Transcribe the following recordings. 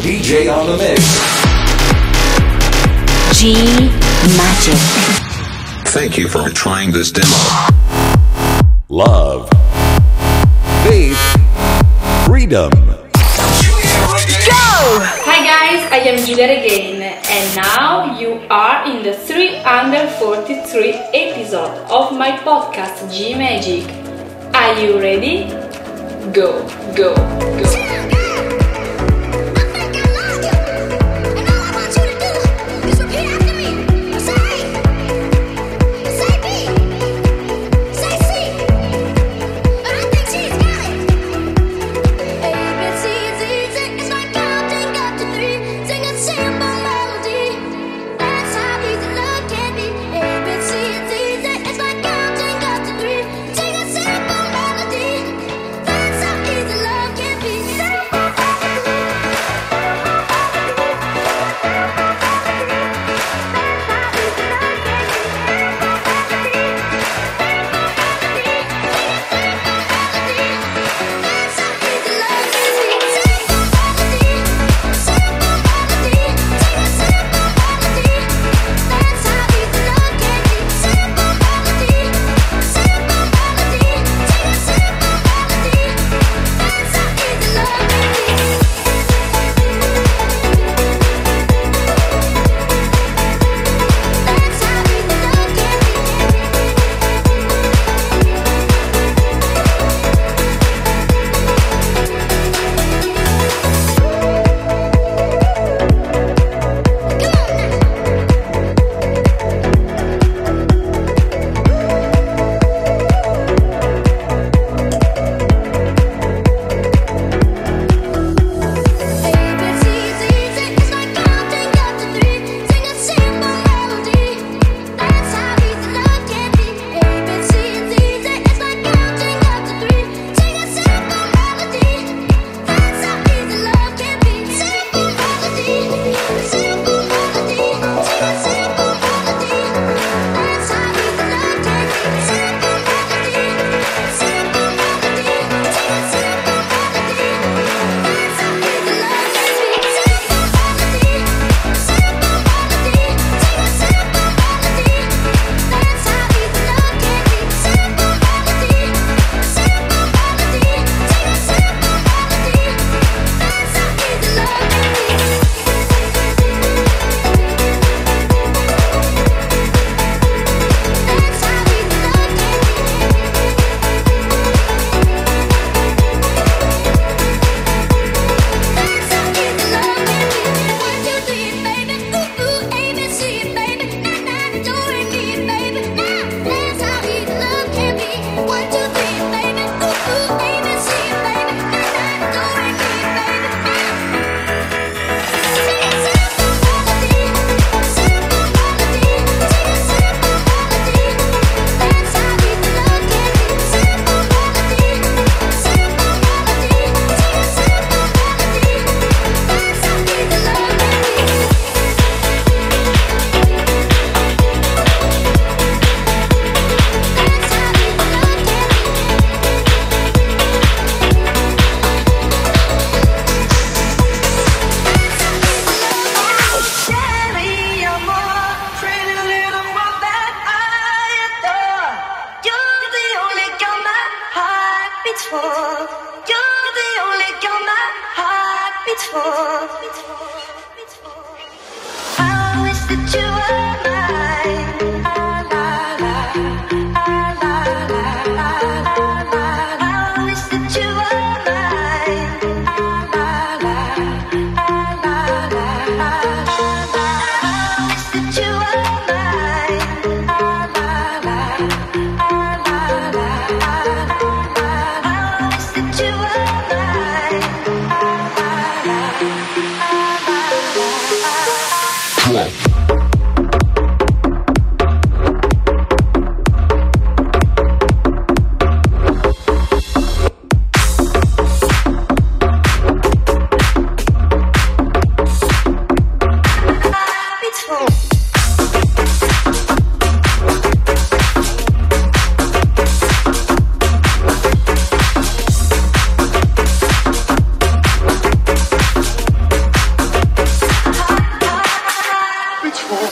DJ on the mix. G Magic. Thank you for trying this demo. Love. Faith. Freedom. Go! Hi guys, I am Giulia Regain and now you are in the 343 episode of my podcast G Magic. Are you ready? Go, go, go.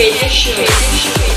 I need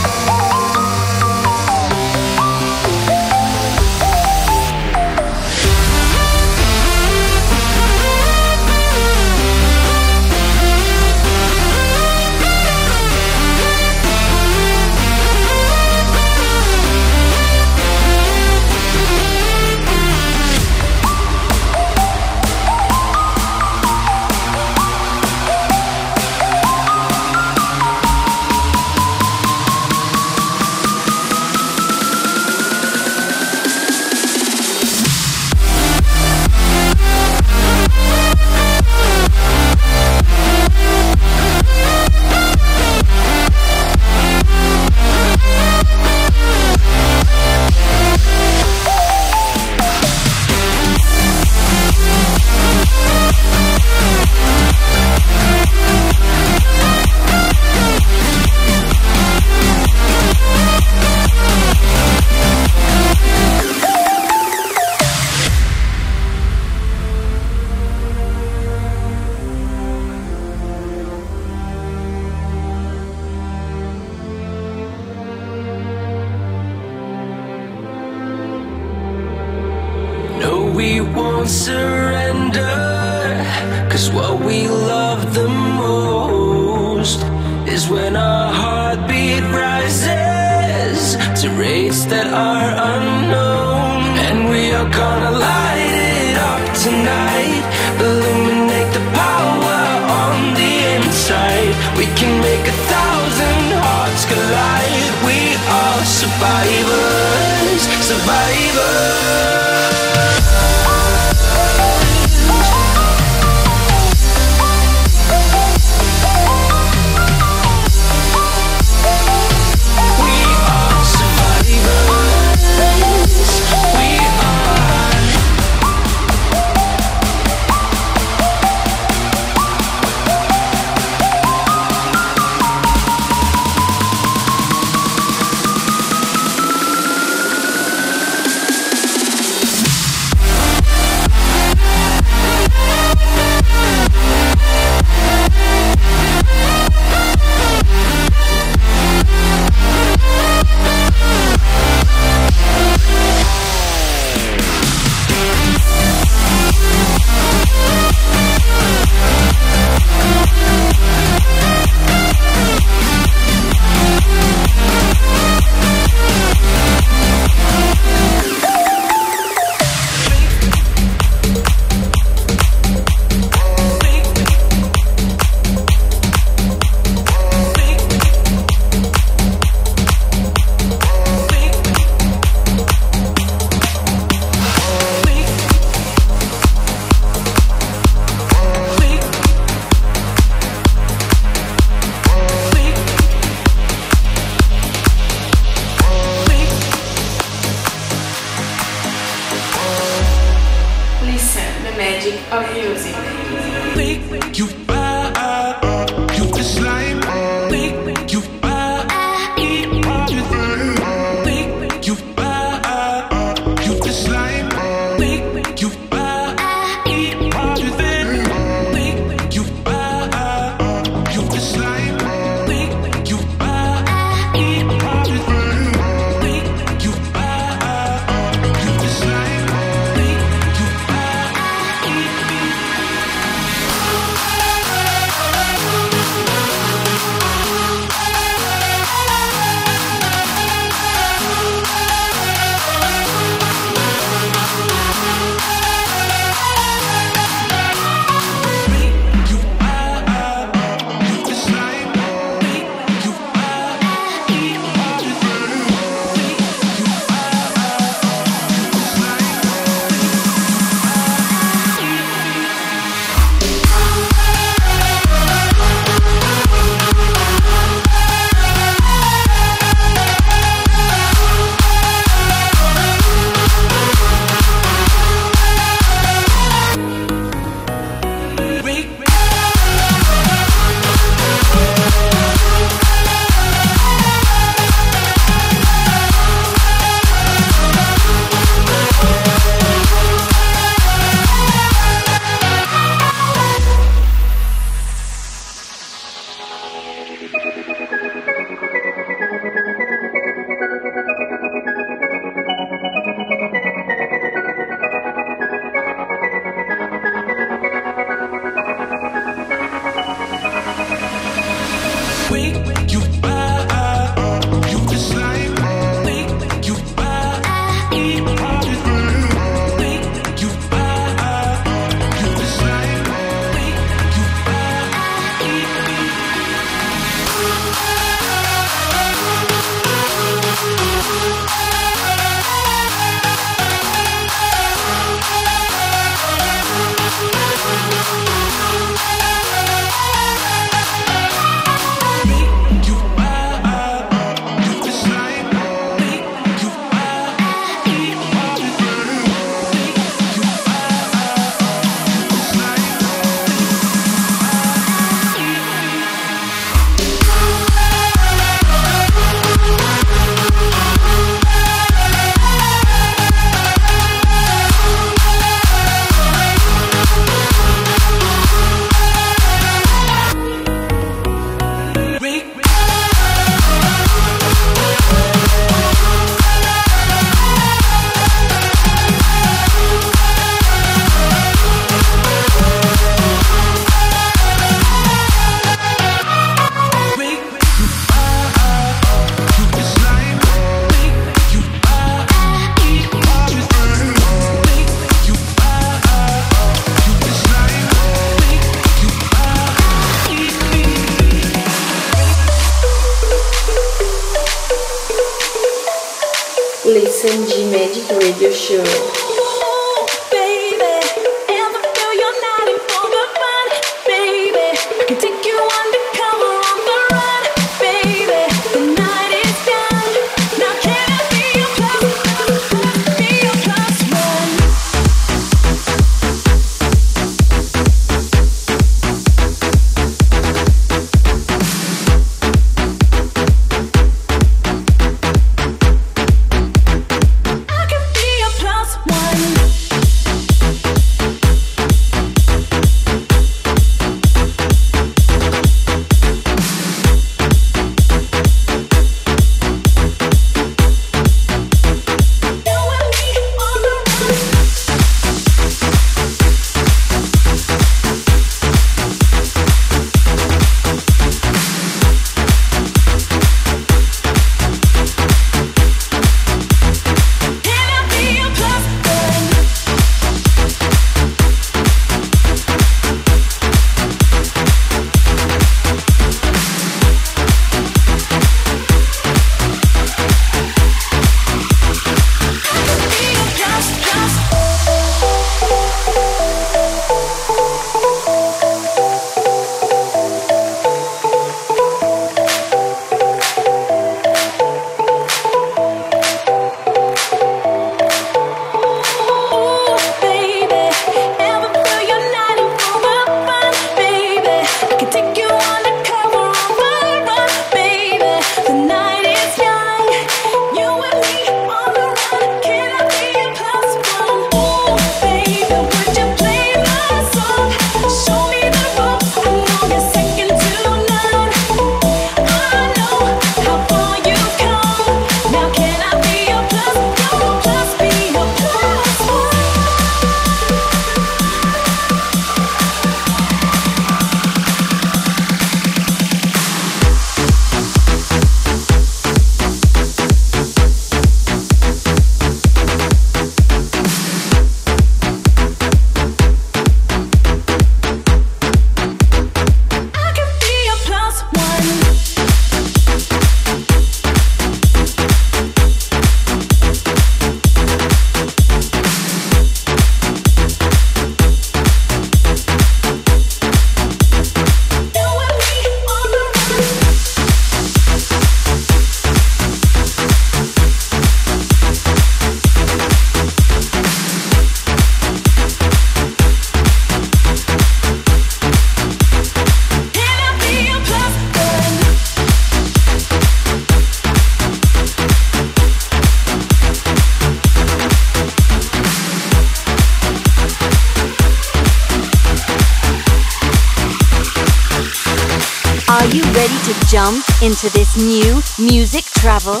into this new music travel?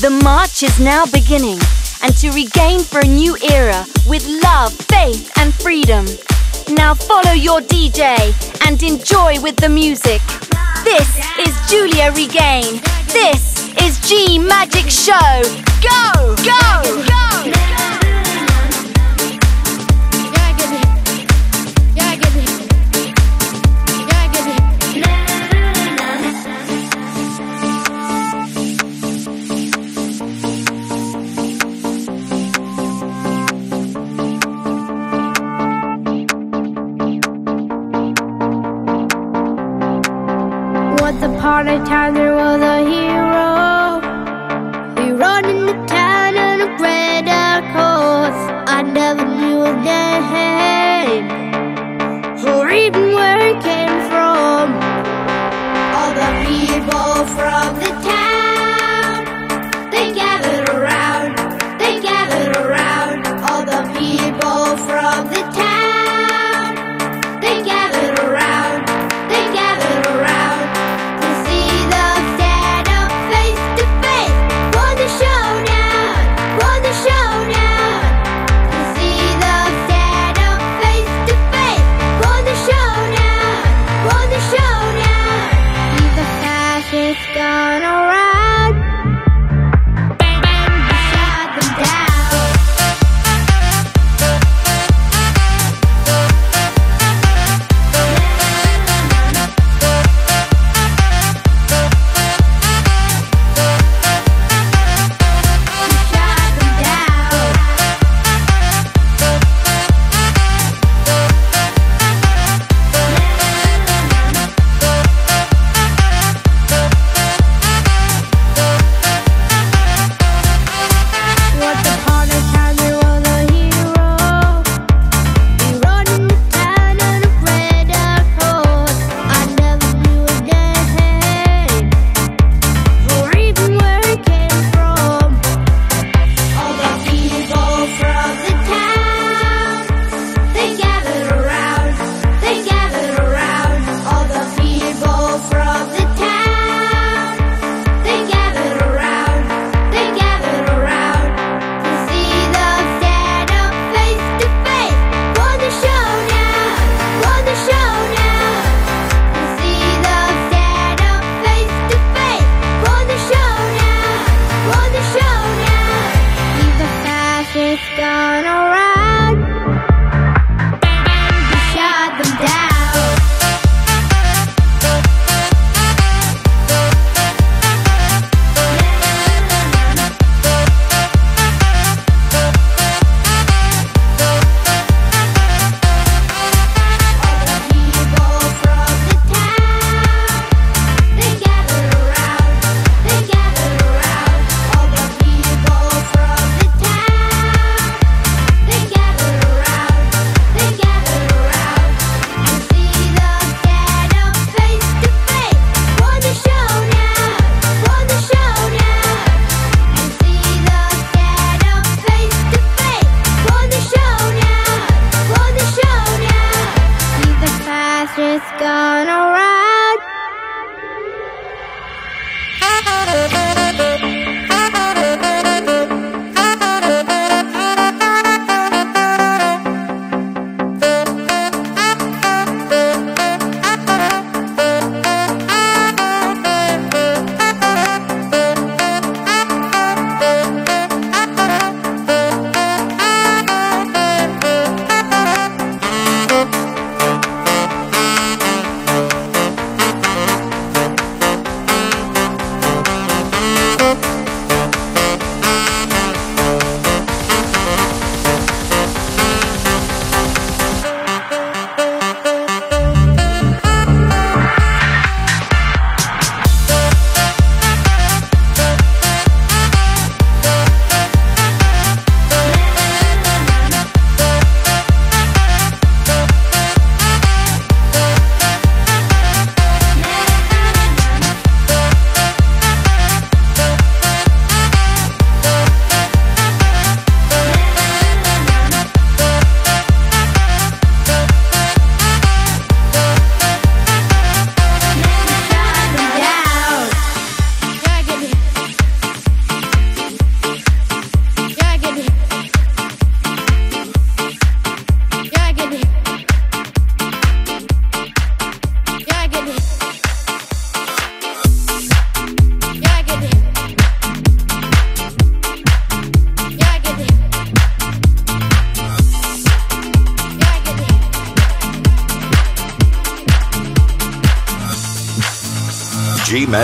The march is now beginning, and to regain for a new era with love, faith, and freedom. Now follow your DJ and enjoy with the music. This is Giulia Regain. This is G Magic Show. Go, go. Once upon a time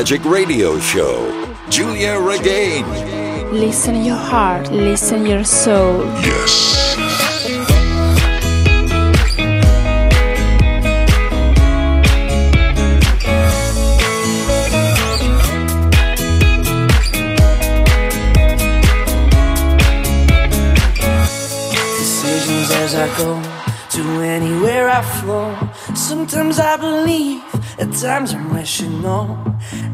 Magic Radio Show. Giulia Regain. Listen your heart, listen your soul. Yes. Decisions as I go to anywhere I flow. Sometimes I believe, at times I'm rational.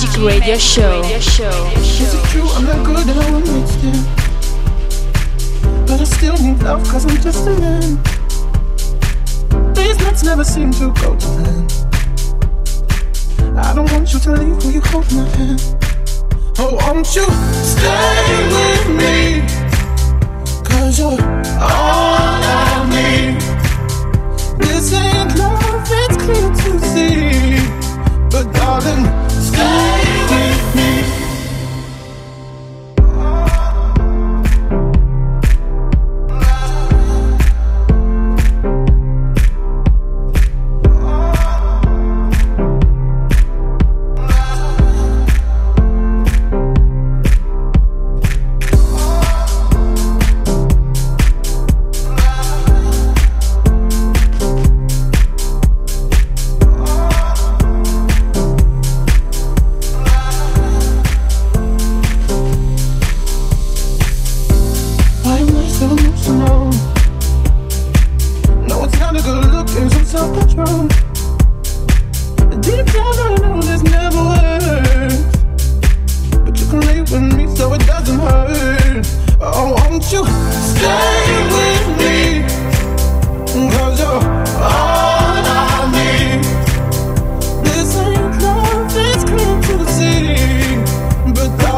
Magic Radio Show. Is it true I'm not good and I will mix it? But I still need love cause I'm just a man. These nights never seem to go to plan. I don't want you to leave, you hold my hand? Oh, won't you stay with me? Cause you're all I need. This ain't love, it's clear to see. But darling, stay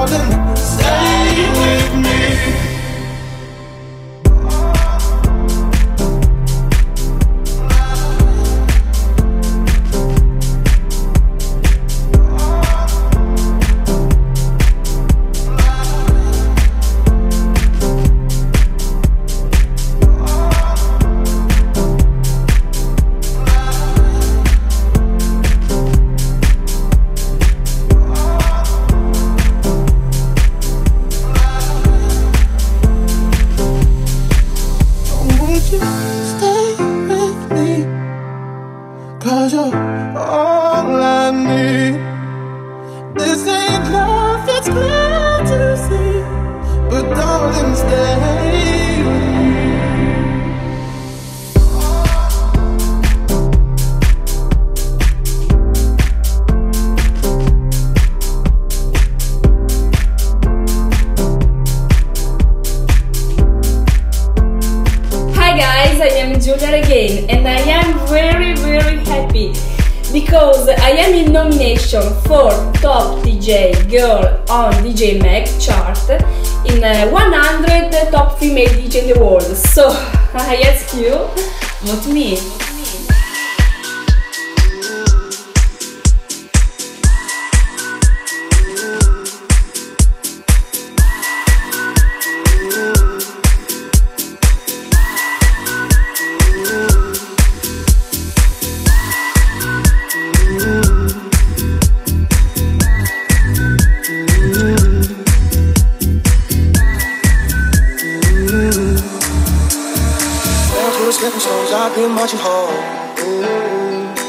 golden. Stay with me. Marching home.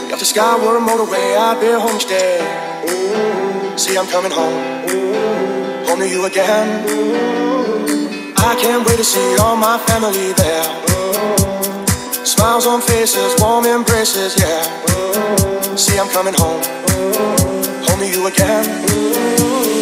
Got the skyward motorway, I've been home stay. See, I'm coming home, home to you again. I can't wait to see all my family there. Smiles on faces, warm embraces, yeah. See, I'm coming home, home to you again.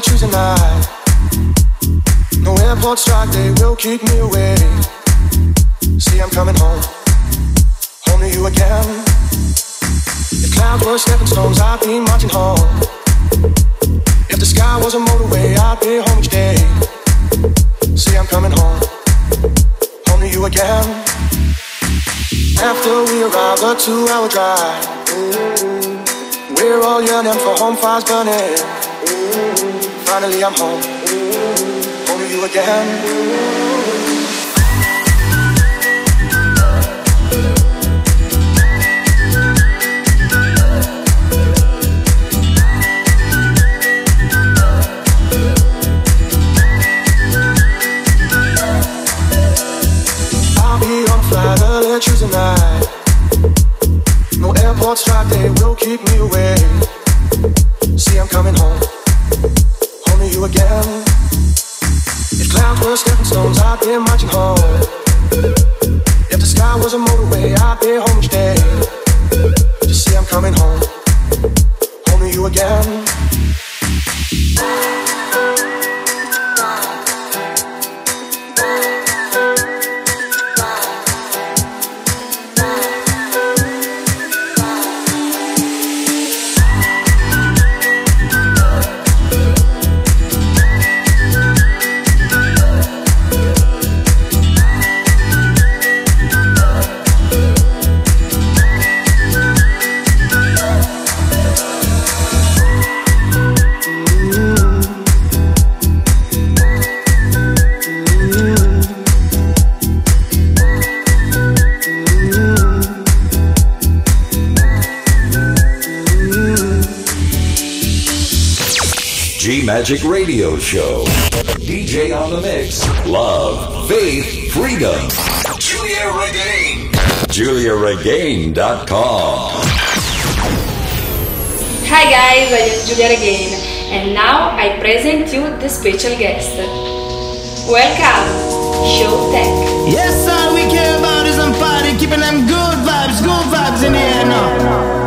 Choosing night. No airport strike, they will keep me away. See, I'm coming home, home to you again. If clouds were stepping stones, I'd be marching home. If the sky was a motorway, I'd be home each day. See, I'm coming home, home to you again. After we arrive, a two-hour drive. We're all yearning for home fires burning. Finally, I'm home. Home you again. I'll be on flight early Tuesday night. No airport strike, they will keep me away. See, I'm coming home you again. If clouds were stepping stones, I'd be marching home. If the sky was a motorway, I'd be home day. Just say I'm coming home, home to you again. Magic Radio Show. DJ on the mix. Love, faith, freedom. Giulia Regain. GiuliaRegain.com. Hi guys, I am Giulia Regain, and now I present you the special guest. Welcome, Showtek. Yes, all we care about is I'm party, keeping them good vibes, good vibes in the air now.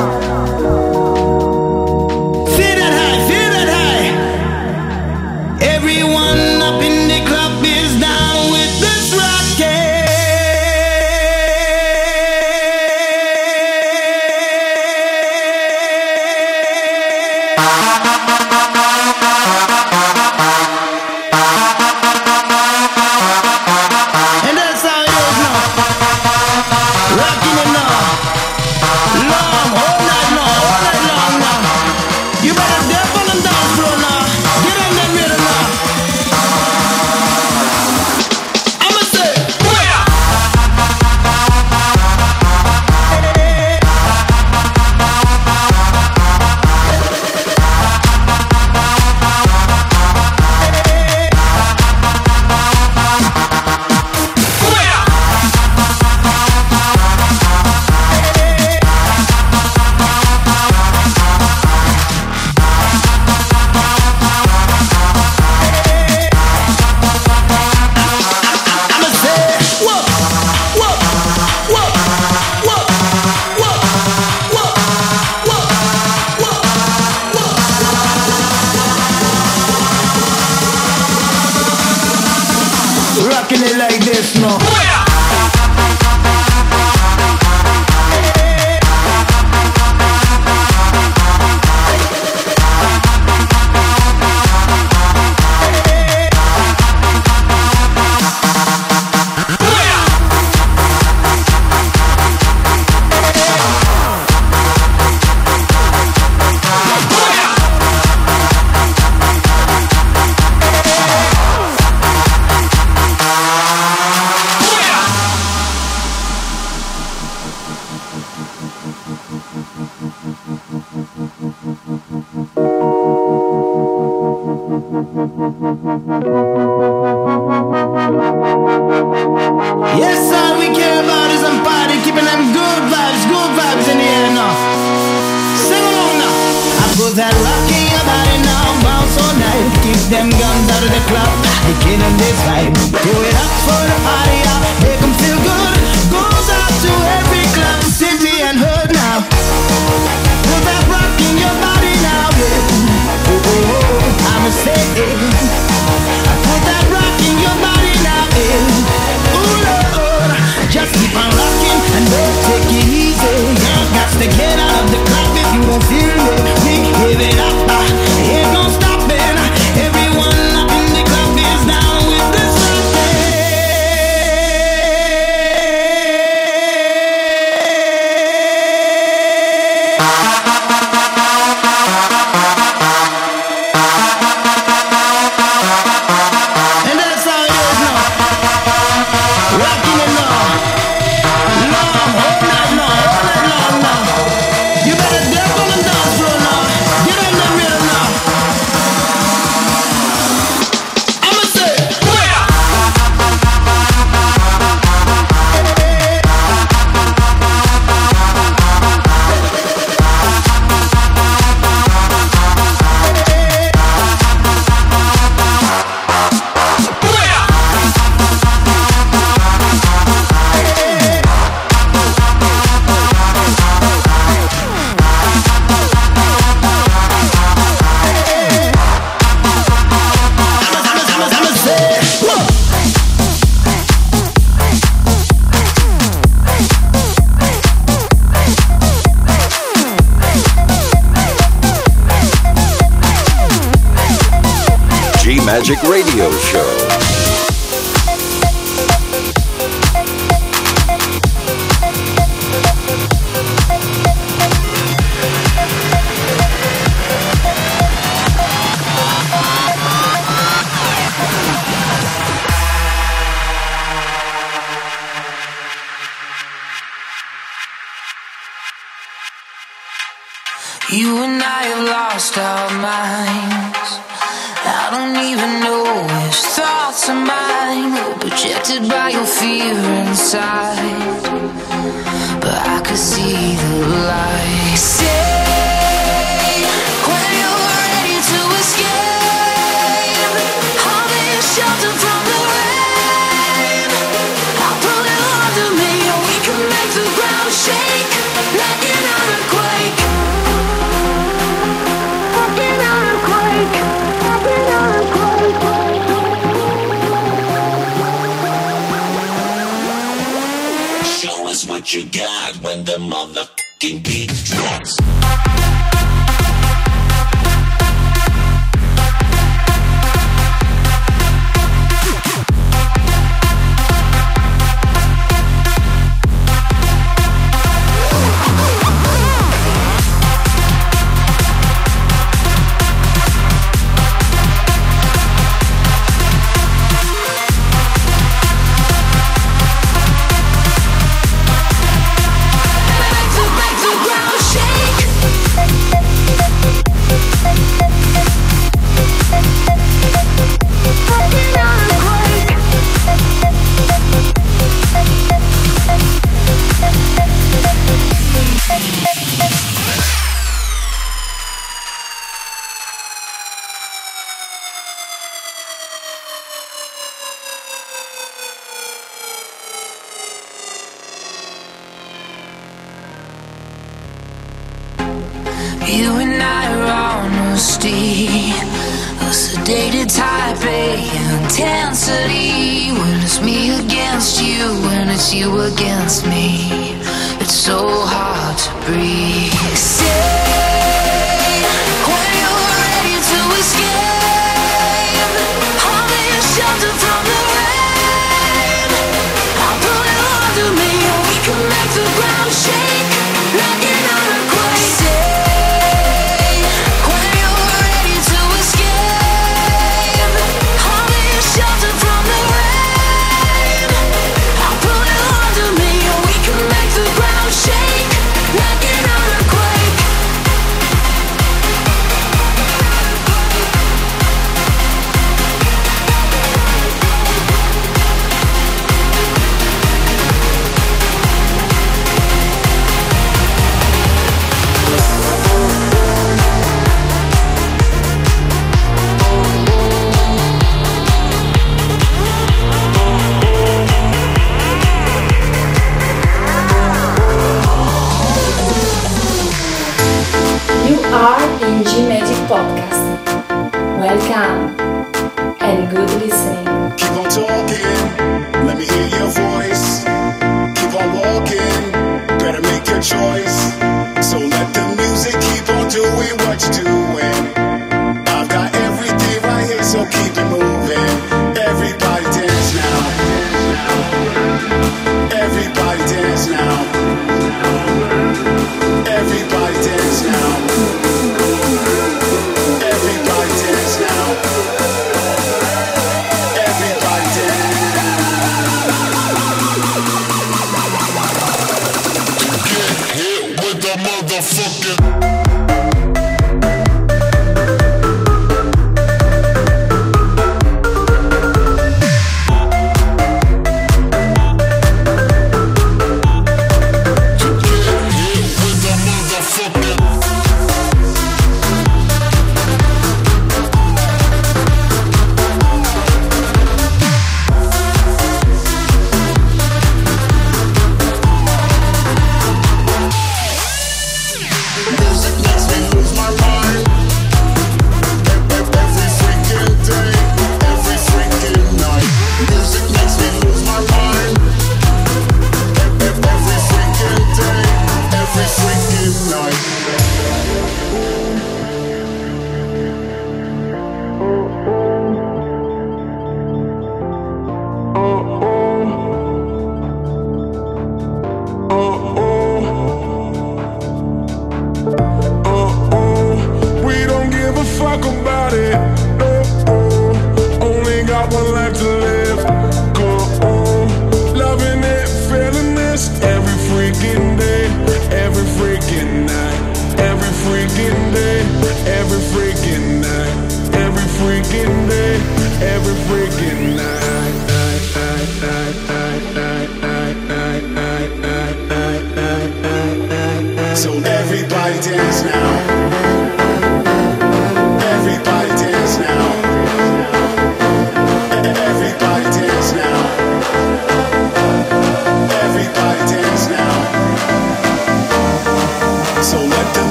You and I have lost our minds. I don't even know which thoughts of mine were projected by your fear inside. But I could see the light. you got when the motherfucking beat drops. You and I are honesty, a sedated type A intensity. When it's me against you, when it's you against me, it's so hard to breathe. Say when you're ready to escape.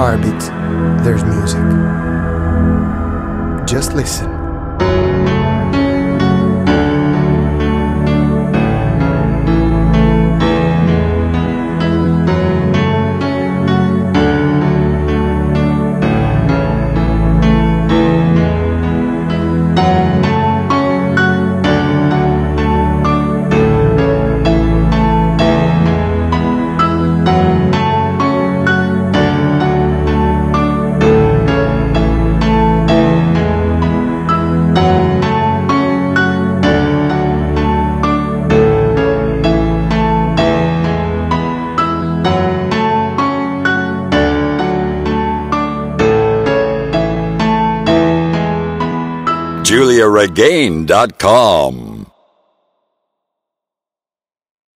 guitar beat, there's music. Just listen. GiuliaRegain.com.